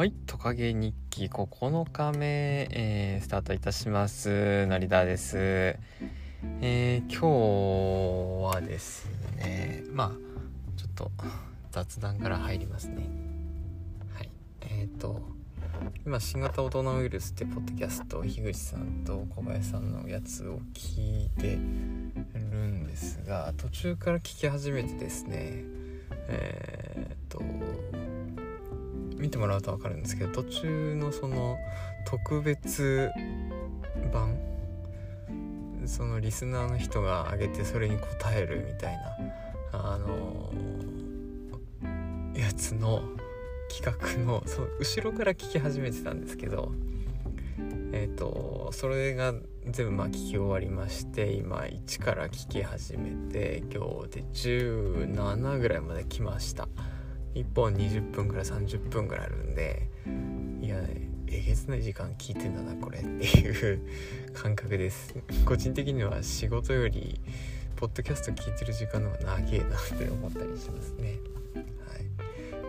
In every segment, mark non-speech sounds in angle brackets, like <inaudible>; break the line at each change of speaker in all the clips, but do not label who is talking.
はい、トカゲ日記9日目、えー、スタートいたします。成田です。えー、今日はですね、まあ、ちょっと雑談から入りますね。はい。えっ、ー、と、今、新型大人ウイルスってポッドキャスト、樋口さんと小林さんのやつを聞いてるんですが、途中から聞き始めてですね、えっ、ー、と、見てもらうと分かるんですけど途中のその特別版そのリスナーの人が上げてそれに答えるみたいなあのやつの企画のその後ろから聞き始めてたんですけどえっ、ー、とそれが全部まあ聞き終わりまして今1から聞き始めて今日で17ぐらいまで来ました。1本20分から30分ぐらいあるんでいやえげつない時間聞いてんだなこれっていう感覚です。個人的には仕事よりポッドキャスト聞いてる時間の方が長えなって思ったりしますね。は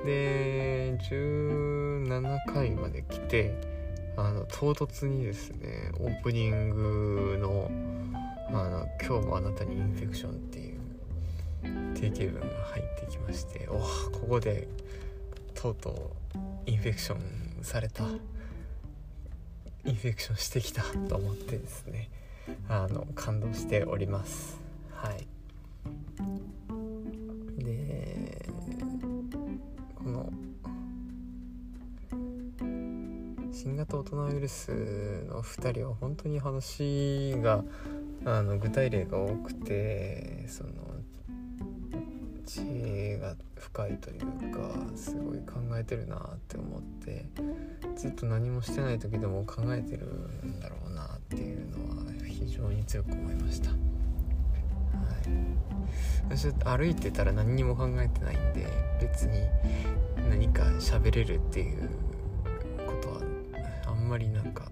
い。で17回まで来てあの唐突にですねオープニングのあの「今日もあなたにインフェクション」って定型文が入ってきましておここでとうとうインフェクションされたインフェクションしてきたと思ってですねあの感動しております。はい。でこの新型大人ウイルスの2人は本当に話があの具体例が多くてその知恵が深いというかすごい考えてるなって思ってずっと何もしてない時でも考えてるんだろうなっていうのは非常に強く思いました。はい、私歩いてたら何にも考えてないんで別に何か喋れるっていうことはあんまりなんか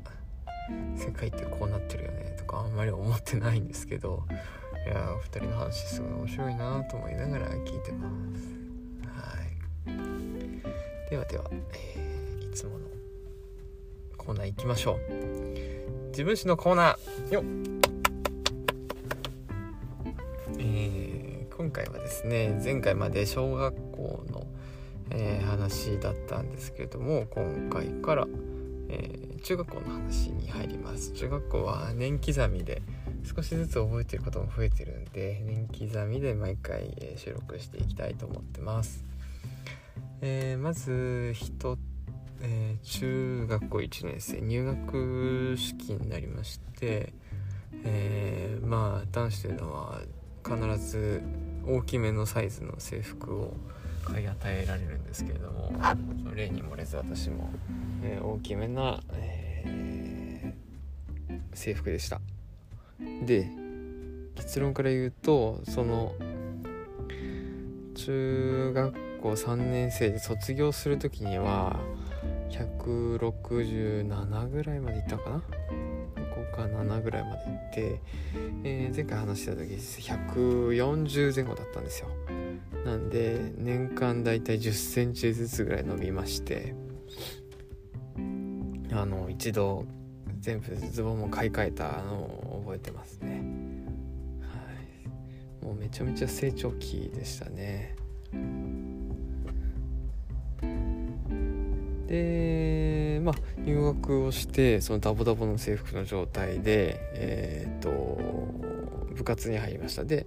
世界ってこうなってるよねとかあんまり思ってないんですけどいやお二人の話すごい面白いなと思いながら聞いてます。はい。ではでは、えー、いつものコーナー行きましょう。自分史のコーナー。よえー、今回はですね前回まで小学校の、えー、話だったんですけれども今回から、えー、中学校の話に入ります。中学校は年刻みで少しずつ覚えてることも増えてるんで年刻みで毎回、収録していきたいと思ってます、えー、まず人、えー、中学校1年生入学式になりまして、えー、まあ男子というのは必ず大きめのサイズの制服を買い与えられるんですけれども例に漏れず私も、え大きめな、え制服でした。で結論から言うとその中学校3年生で卒業する時には167ぐらいまでいったかな？5か7ぐらいまでいって、えー、前回話した時140前後だったんですよ。なんで年間だいたい1 0センチずつぐらい伸びましてあの一度全部ズボンも買い替えたのを覚えてますね。はい。もうめちゃめちゃ成長期でしたね。でまあ入学をしてそのダボダボの制服の状態でえっ、と部活に入りました。で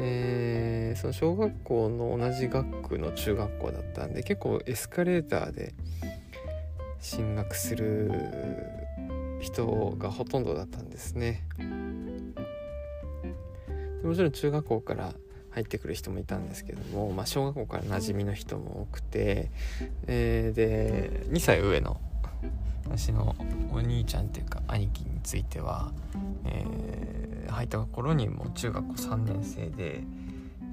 えー、その小学校の同じ学区の中学校だったんで結構エスカレーターで進学する人がほとんどだったんですね。もちろん中学校から入ってくる人もいたんですけども、まあ、小学校から馴染みの人も多くて、えー、で2歳上の私のお兄ちゃんっていうか兄貴については、えー、入った頃にもう中学校3年生で、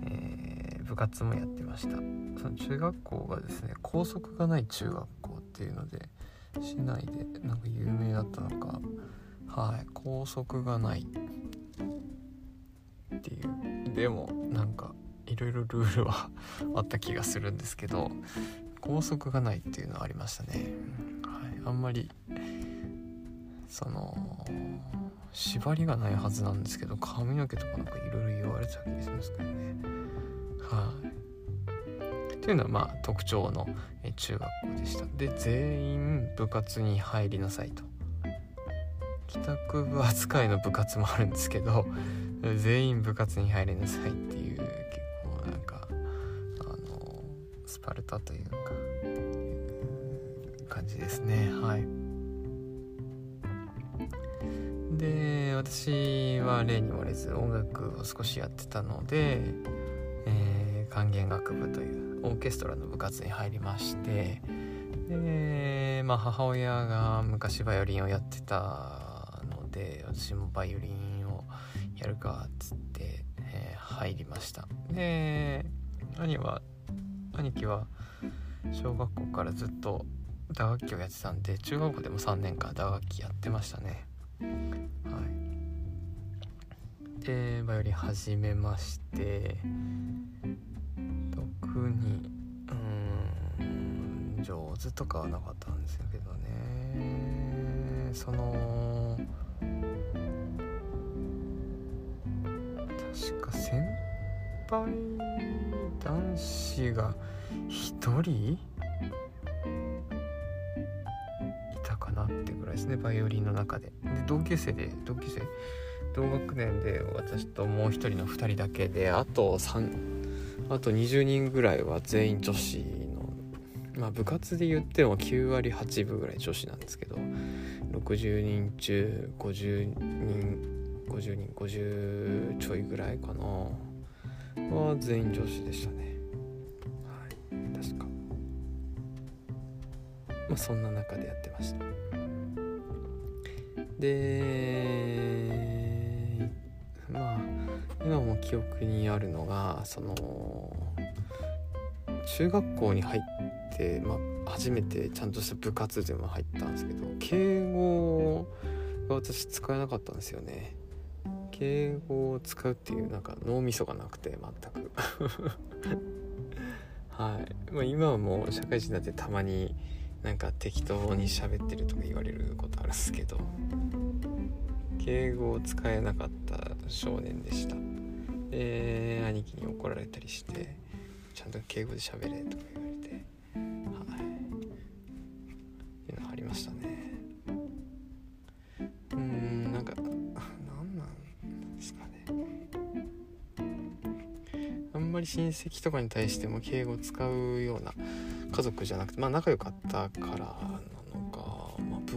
えー、部活もやってました。その中学校がですね校則がない中学校っていうので市内でなんか有名だったのか。はい校則がないっていう。でもなんかいろいろルールはあった気がするんですけど拘束がないっていうのはありましたね、はい、あんまりその縛りがないはずなんですけど髪の毛とかなんかいろいろ言われてた気がするんですけどね。はい。というのはまあ特徴の中学校でした。で全員部活に入りなさいと。帰宅部扱いの部活もあるんですけど <laughs> 全員部活に入りなさいっていう結構なんかあのスパルタというか感じですね。はい。で私は例に漏れず音楽を少しやってたので、管弦楽部というオーケストラの部活に入りましてで、まあ、母親が昔バイオリンをやってたので私もバイオリンをやるかっつって、えー、入りました。で兄は兄貴は小学校からずっと打楽器をやってたんで中学校でも3年間打楽器やってましたね。はい。でバイオリン始めまして特にうん上手とかはなかったんですけどね。その確か先輩男子が1人いたかなってぐらいですねバイオリンの中で。で同級生で同級生？同学年で私ともう一人の2人だけであと3あと20人ぐらいは全員女子のまあ部活で言っても9割8分ぐらい女子なんですけど60人中50人50人50ちょいぐらいかなは全員女子でしたね。はい確か。まあそんな中でやってました。で今も記憶にあるのがその中学校に入って、まあ、初めてちゃんとした部活でも入ったんですけど敬語が私使えなかったんですよね。敬語を使うっていうなんか脳みそがなくて全く。<laughs> はい、まあ、今はもう社会人になってたまになんか適当に喋ってるとか言われることあるんですけど。敬語を使えなかった少年でした。で兄貴に怒られたりしてちゃんと敬語で喋れとか言われてはい。いうのありましたね。うんなんか何なんですかね。あんまり親戚とかに対しても敬語を使うような家族じゃなくてまあ仲良かったからなの、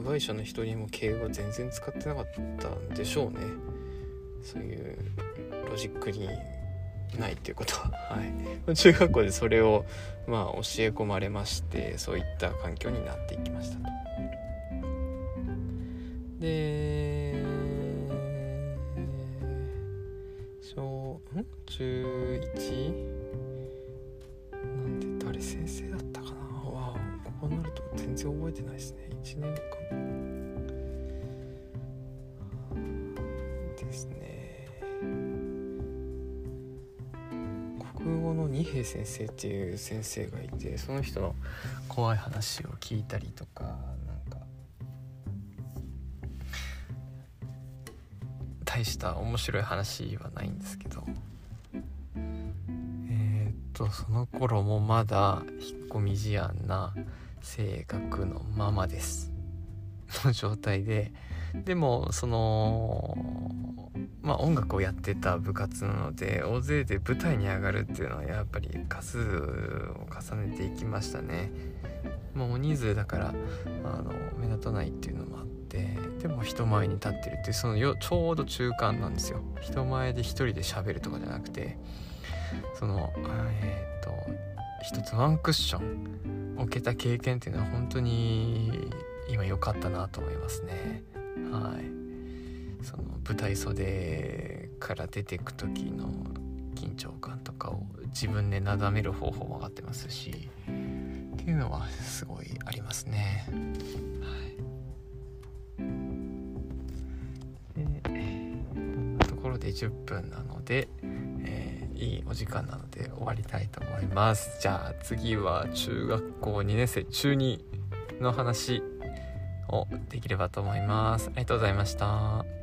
まあ、部外者の人にも敬語全然使ってなかったんでしょうね。そういうロジックにないっていうことは。<laughs> はい。中学校でそれをまあ教え込まれましてそういった環境になっていきましたと。で小ん？中 1? なんで誰先生だったかな？わこうなると全然覚えてないですね。1年間。ですね。国語の二平先生っていう先生がいてその人の怖い話を聞いたりとかなんか大した面白い話はないんですけど。え、っとその頃もまだ引っ込み思案な性格のままです。の状態で。でもそのまあ音楽をやってた部活なので大勢で舞台に上がるっていうのはやっぱり数を重ねていきましたね。もう人数だからあの目立たないっていうのもあってでも人前に立ってるっていうそのよちょうど中間なんですよ。人前で一人で喋るとかじゃなくてそのえっ、と一つワンクッション置けた経験っていうのは本当に今良かったなと思いますね。はい。その舞台袖から出てく時の緊張感とかを自分でなだめる方法も分かってますしっていうのはすごいありますね。はい。でこんなところで10分なので、いいお時間なので終わりたいと思います。じゃあ次は中学校2年生中2の話をできればと思います。ありがとうございました。